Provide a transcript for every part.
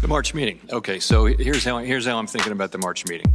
The March meeting. Okay, so here's how here's how I'm thinking about the March meeting.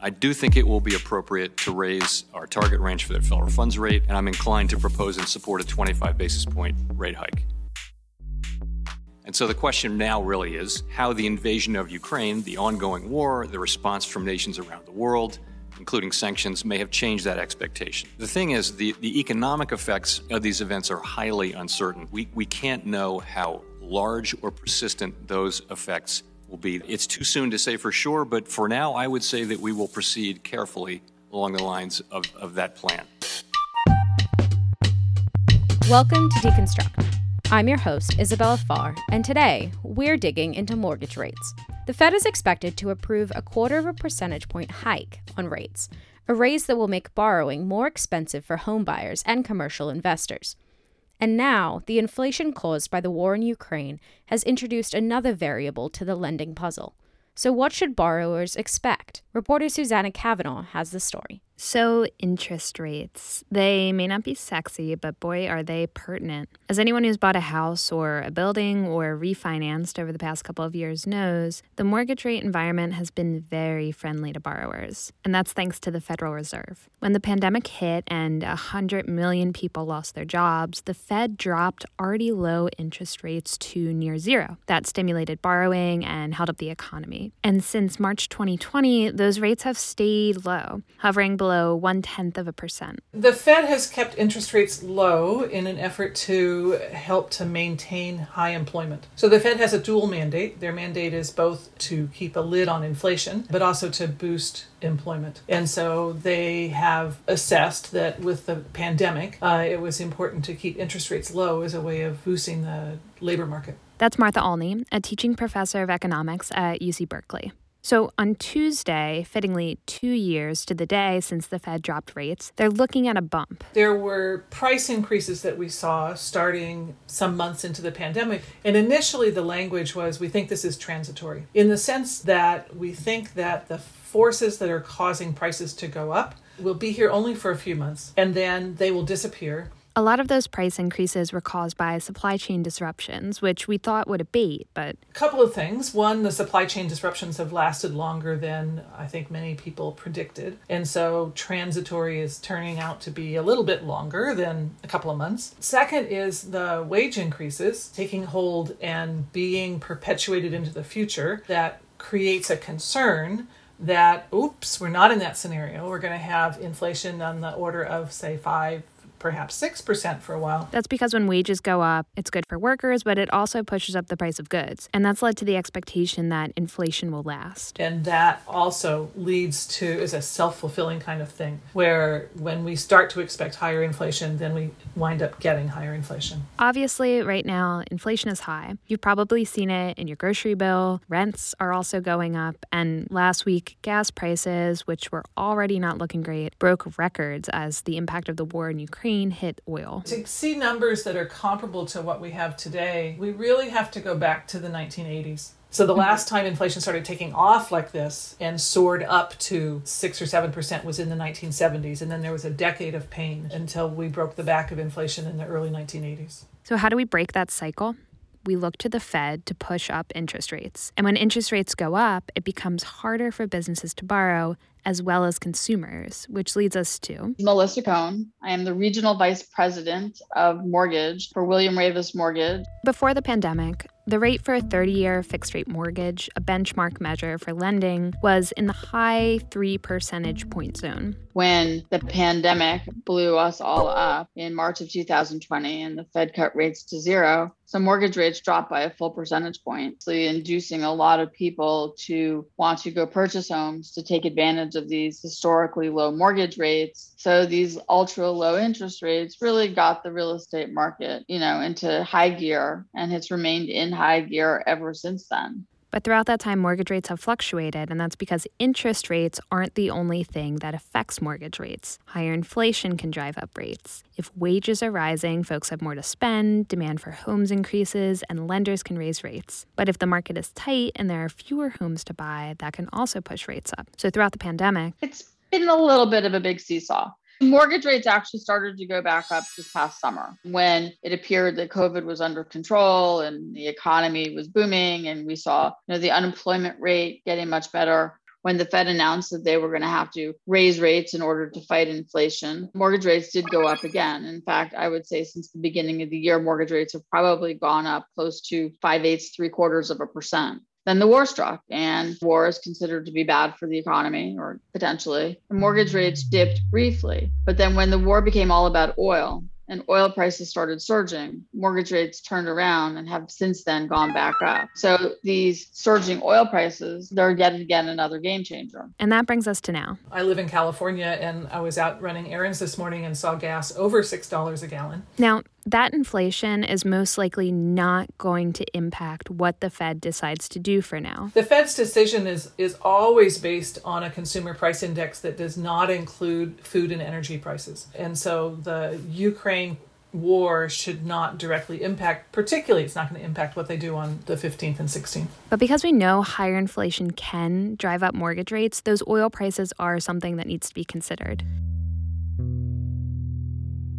I do think it will be appropriate to raise our target range for the federal funds rate, and I'm inclined to propose and support a 25 basis point rate hike. And so the question now really is how the invasion of Ukraine, the ongoing war, the response from nations around the world, including sanctions, may have changed that expectation. The thing is, the, the economic effects of these events are highly uncertain. We, we can't know how large or persistent those effects will be. It's too soon to say for sure, but for now, I would say that we will proceed carefully along the lines of, of that plan. Welcome to Deconstruct. I'm your host, Isabella Farr, and today we're digging into mortgage rates. The Fed is expected to approve a quarter of a percentage point hike on rates, a raise that will make borrowing more expensive for homebuyers and commercial investors. And now, the inflation caused by the war in Ukraine has introduced another variable to the lending puzzle. So, what should borrowers expect? Reporter Susanna Cavanaugh has the story. So, interest rates. They may not be sexy, but boy, are they pertinent. As anyone who's bought a house or a building or refinanced over the past couple of years knows, the mortgage rate environment has been very friendly to borrowers. And that's thanks to the Federal Reserve. When the pandemic hit and 100 million people lost their jobs, the Fed dropped already low interest rates to near zero. That stimulated borrowing and held up the economy. And since March 2020, those rates have stayed low, hovering below one tenth of a percent. The Fed has kept interest rates low in an effort to help to maintain high employment. So the Fed has a dual mandate. Their mandate is both to keep a lid on inflation, but also to boost employment. And so they have assessed that with the pandemic, uh, it was important to keep interest rates low as a way of boosting the labor market. That's Martha Olney, a teaching professor of economics at UC Berkeley. So on Tuesday, fittingly two years to the day since the Fed dropped rates, they're looking at a bump. There were price increases that we saw starting some months into the pandemic. And initially, the language was we think this is transitory, in the sense that we think that the forces that are causing prices to go up will be here only for a few months and then they will disappear a lot of those price increases were caused by supply chain disruptions, which we thought would abate, but. A couple of things. One, the supply chain disruptions have lasted longer than I think many people predicted. And so transitory is turning out to be a little bit longer than a couple of months. Second is the wage increases taking hold and being perpetuated into the future that creates a concern that oops we're not in that scenario we're going to have inflation on the order of say 5 perhaps 6% for a while. That's because when wages go up, it's good for workers, but it also pushes up the price of goods. And that's led to the expectation that inflation will last. And that also leads to is a self-fulfilling kind of thing where when we start to expect higher inflation, then we wind up getting higher inflation. Obviously, right now, inflation is high. You've probably seen it in your grocery bill. Rents are also going up, and last week, gas prices, which were already not looking great, broke records as the impact of the war in Ukraine hit oil. To see numbers that are comparable to what we have today, we really have to go back to the 1980s. So the mm-hmm. last time inflation started taking off like this and soared up to 6 or 7% was in the 1970s and then there was a decade of pain until we broke the back of inflation in the early 1980s. So how do we break that cycle? We look to the Fed to push up interest rates. And when interest rates go up, it becomes harder for businesses to borrow as well as consumers, which leads us to Melissa Cohn. I am the regional vice president of mortgage for William Raveis Mortgage. Before the pandemic, the rate for a 30 year fixed rate mortgage, a benchmark measure for lending, was in the high 3 percentage point zone. When the pandemic blew us all up in March of 2020 and the Fed cut rates to zero, so mortgage rates dropped by a full percentage point, so inducing a lot of people to want to go purchase homes to take advantage of these historically low mortgage rates. So these ultra low interest rates really got the real estate market, you know, into high gear and it's remained in high gear ever since then. But throughout that time, mortgage rates have fluctuated, and that's because interest rates aren't the only thing that affects mortgage rates. Higher inflation can drive up rates. If wages are rising, folks have more to spend, demand for homes increases, and lenders can raise rates. But if the market is tight and there are fewer homes to buy, that can also push rates up. So throughout the pandemic, it's been a little bit of a big seesaw. Mortgage rates actually started to go back up this past summer when it appeared that COVID was under control and the economy was booming, and we saw you know, the unemployment rate getting much better when the Fed announced that they were going to have to raise rates in order to fight inflation, mortgage rates did go up again. In fact, I would say since the beginning of the year, mortgage rates have probably gone up close to five eighths, three quarters of a percent. Then the war struck, and war is considered to be bad for the economy or potentially. The mortgage rates dipped briefly. But then when the war became all about oil, and oil prices started surging, mortgage rates turned around and have since then gone back up. So these surging oil prices, they're yet again another game changer. And that brings us to now. I live in California and I was out running errands this morning and saw gas over $6 a gallon. Now, that inflation is most likely not going to impact what the Fed decides to do for now. The Fed's decision is is always based on a consumer price index that does not include food and energy prices. And so the Ukraine war should not directly impact particularly it's not going to impact what they do on the 15th and 16th. But because we know higher inflation can drive up mortgage rates, those oil prices are something that needs to be considered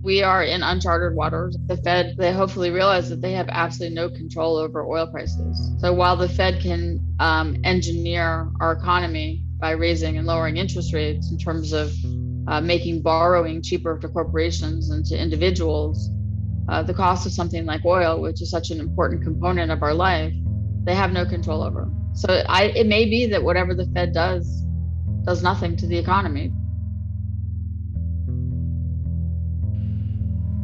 we are in uncharted waters. The Fed, they hopefully realize that they have absolutely no control over oil prices. So while the Fed can um, engineer our economy by raising and lowering interest rates in terms of uh, making borrowing cheaper to corporations and to individuals, uh, the cost of something like oil, which is such an important component of our life, they have no control over. So I, it may be that whatever the Fed does does nothing to the economy.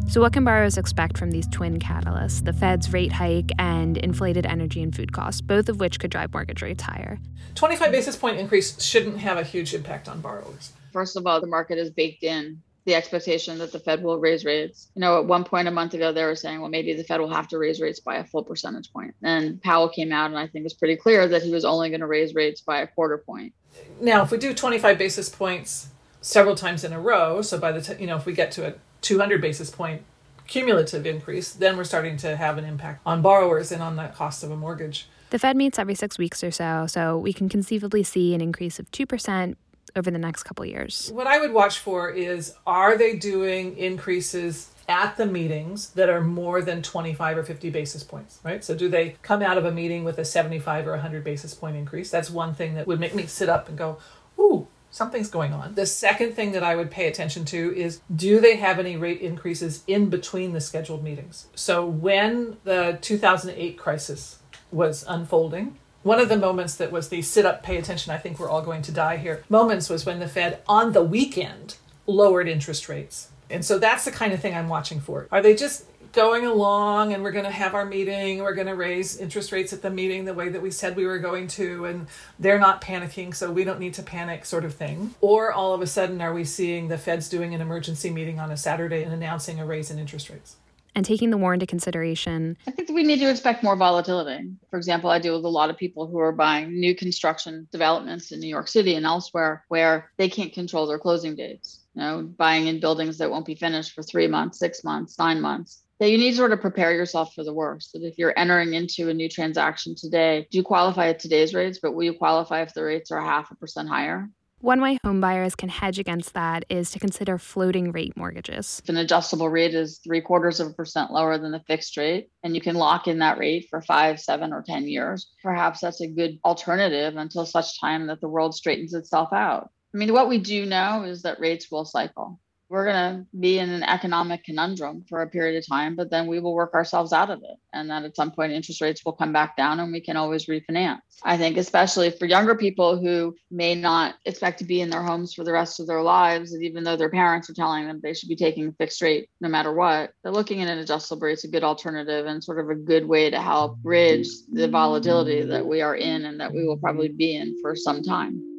So, what can borrowers expect from these twin catalysts, the Fed's rate hike and inflated energy and food costs, both of which could drive mortgage rates higher? 25 basis point increase shouldn't have a huge impact on borrowers. First of all, the market is baked in the expectation that the Fed will raise rates. You know, at one point a month ago, they were saying, well, maybe the Fed will have to raise rates by a full percentage point. And Powell came out and I think it's pretty clear that he was only going to raise rates by a quarter point. Now, if we do 25 basis points several times in a row, so by the time, you know, if we get to a 200 basis point cumulative increase, then we're starting to have an impact on borrowers and on the cost of a mortgage. The Fed meets every six weeks or so, so we can conceivably see an increase of 2% over the next couple years. What I would watch for is are they doing increases at the meetings that are more than 25 or 50 basis points, right? So do they come out of a meeting with a 75 or 100 basis point increase? That's one thing that would make me sit up and go, "Ooh, something's going on. The second thing that I would pay attention to is do they have any rate increases in between the scheduled meetings? So when the 2008 crisis was unfolding, one of the moments that was the sit up, pay attention, I think we're all going to die here moments was when the Fed on the weekend lowered interest rates. And so that's the kind of thing I'm watching for. Are they just going along and we're going to have our meeting we're going to raise interest rates at the meeting the way that we said we were going to and they're not panicking so we don't need to panic sort of thing or all of a sudden are we seeing the feds doing an emergency meeting on a saturday and announcing a raise in interest rates and taking the war into consideration. I think we need to expect more volatility. For example, I deal with a lot of people who are buying new construction developments in New York City and elsewhere where they can't control their closing dates. You know, buying in buildings that won't be finished for three months, six months, nine months that you need to sort of prepare yourself for the worst. That if you're entering into a new transaction today, do you qualify at today's rates, but will you qualify if the rates are half a percent higher? One way homebuyers can hedge against that is to consider floating rate mortgages. If an adjustable rate is three quarters of a percent lower than the fixed rate, and you can lock in that rate for five, seven, or 10 years, perhaps that's a good alternative until such time that the world straightens itself out. I mean, what we do know is that rates will cycle we're going to be in an economic conundrum for a period of time, but then we will work ourselves out of it. And then at some point, interest rates will come back down and we can always refinance. I think, especially for younger people who may not expect to be in their homes for the rest of their lives, and even though their parents are telling them they should be taking a fixed rate no matter what, they're looking at an adjustable rate. It's a good alternative and sort of a good way to help bridge the volatility that we are in and that we will probably be in for some time.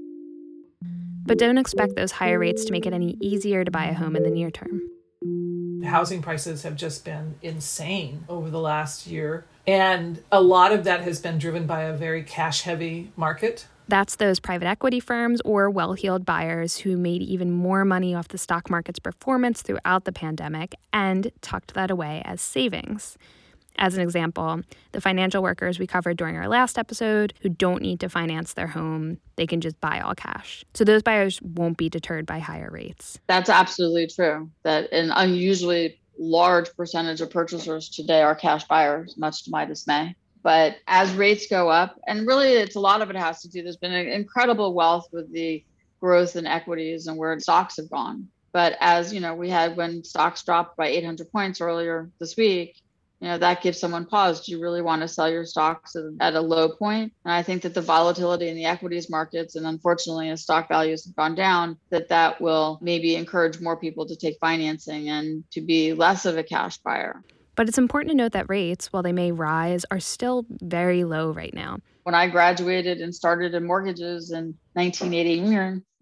But don't expect those higher rates to make it any easier to buy a home in the near term. Housing prices have just been insane over the last year. And a lot of that has been driven by a very cash heavy market. That's those private equity firms or well heeled buyers who made even more money off the stock market's performance throughout the pandemic and tucked that away as savings. As an example, the financial workers we covered during our last episode who don't need to finance their home, they can just buy all cash. So those buyers won't be deterred by higher rates. That's absolutely true. That an unusually large percentage of purchasers today are cash buyers, much to my dismay. But as rates go up, and really it's a lot of it has to do, there's been an incredible wealth with the growth in equities and where stocks have gone. But as you know, we had when stocks dropped by 800 points earlier this week, you know that gives someone pause. Do you really want to sell your stocks at a low point? And i think that the volatility in the equities markets and unfortunately as stock values have gone down that that will maybe encourage more people to take financing and to be less of a cash buyer. But it's important to note that rates while they may rise are still very low right now. When i graduated and started in mortgages in 1980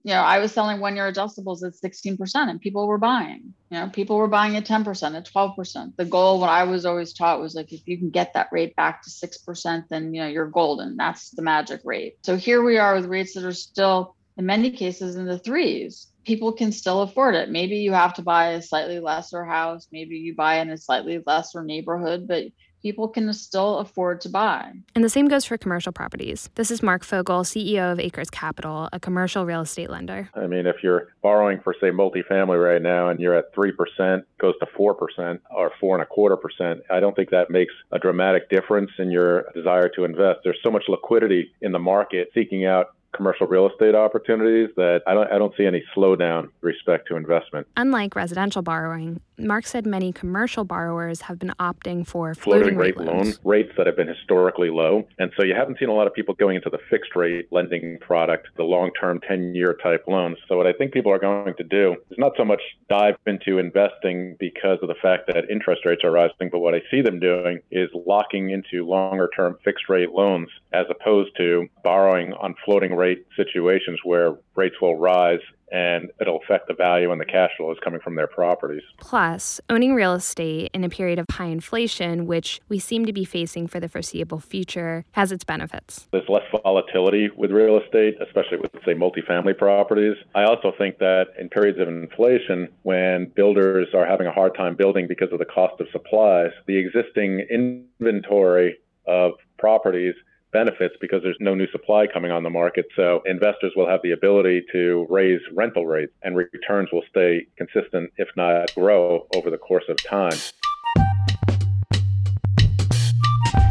you know, I was selling one year adjustables at 16% and people were buying. You know, people were buying at 10%, at 12%. The goal, what I was always taught was like, if you can get that rate back to 6%, then, you know, you're golden. That's the magic rate. So here we are with rates that are still, in many cases, in the threes. People can still afford it. Maybe you have to buy a slightly lesser house. Maybe you buy in a slightly lesser neighborhood, but people can still afford to buy. And the same goes for commercial properties. This is Mark Fogel, CEO of Acres Capital, a commercial real estate lender. I mean, if you're borrowing for, say, multifamily right now and you're at 3%, goes to 4% or four and a quarter percent, I don't think that makes a dramatic difference in your desire to invest. There's so much liquidity in the market seeking out commercial real estate opportunities that I don't I don't see any slowdown with respect to investment. Unlike residential borrowing, Mark said many commercial borrowers have been opting for floating, floating rate, rate loan rates that have been historically low. And so you haven't seen a lot of people going into the fixed rate lending product, the long-term 10-year type loans. So what I think people are going to do is not so much dive into investing because of the fact that interest rates are rising, but what I see them doing is locking into longer-term fixed rate loans as opposed to borrowing on floating rate situations where rates will rise and it'll affect the value and the cash flows coming from their properties. Plus, owning real estate in a period of high inflation, which we seem to be facing for the foreseeable future, has its benefits. There's less volatility with real estate, especially with, say, multifamily properties. I also think that in periods of inflation, when builders are having a hard time building because of the cost of supplies, the existing inventory of properties benefits because there's no new supply coming on the market. So investors will have the ability to raise rental rates and returns will stay consistent, if not grow over the course of time.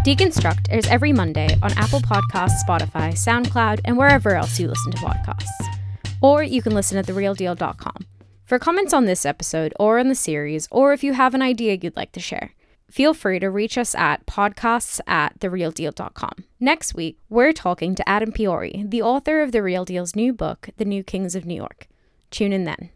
Deconstruct airs every Monday on Apple Podcasts, Spotify, SoundCloud, and wherever else you listen to podcasts. Or you can listen at therealdeal.com. For comments on this episode or on the series, or if you have an idea you'd like to share, feel free to reach us at podcasts at therealdeal.com. Next week, we're talking to Adam Piore, the author of The Real Deal's new book, The New Kings of New York. Tune in then.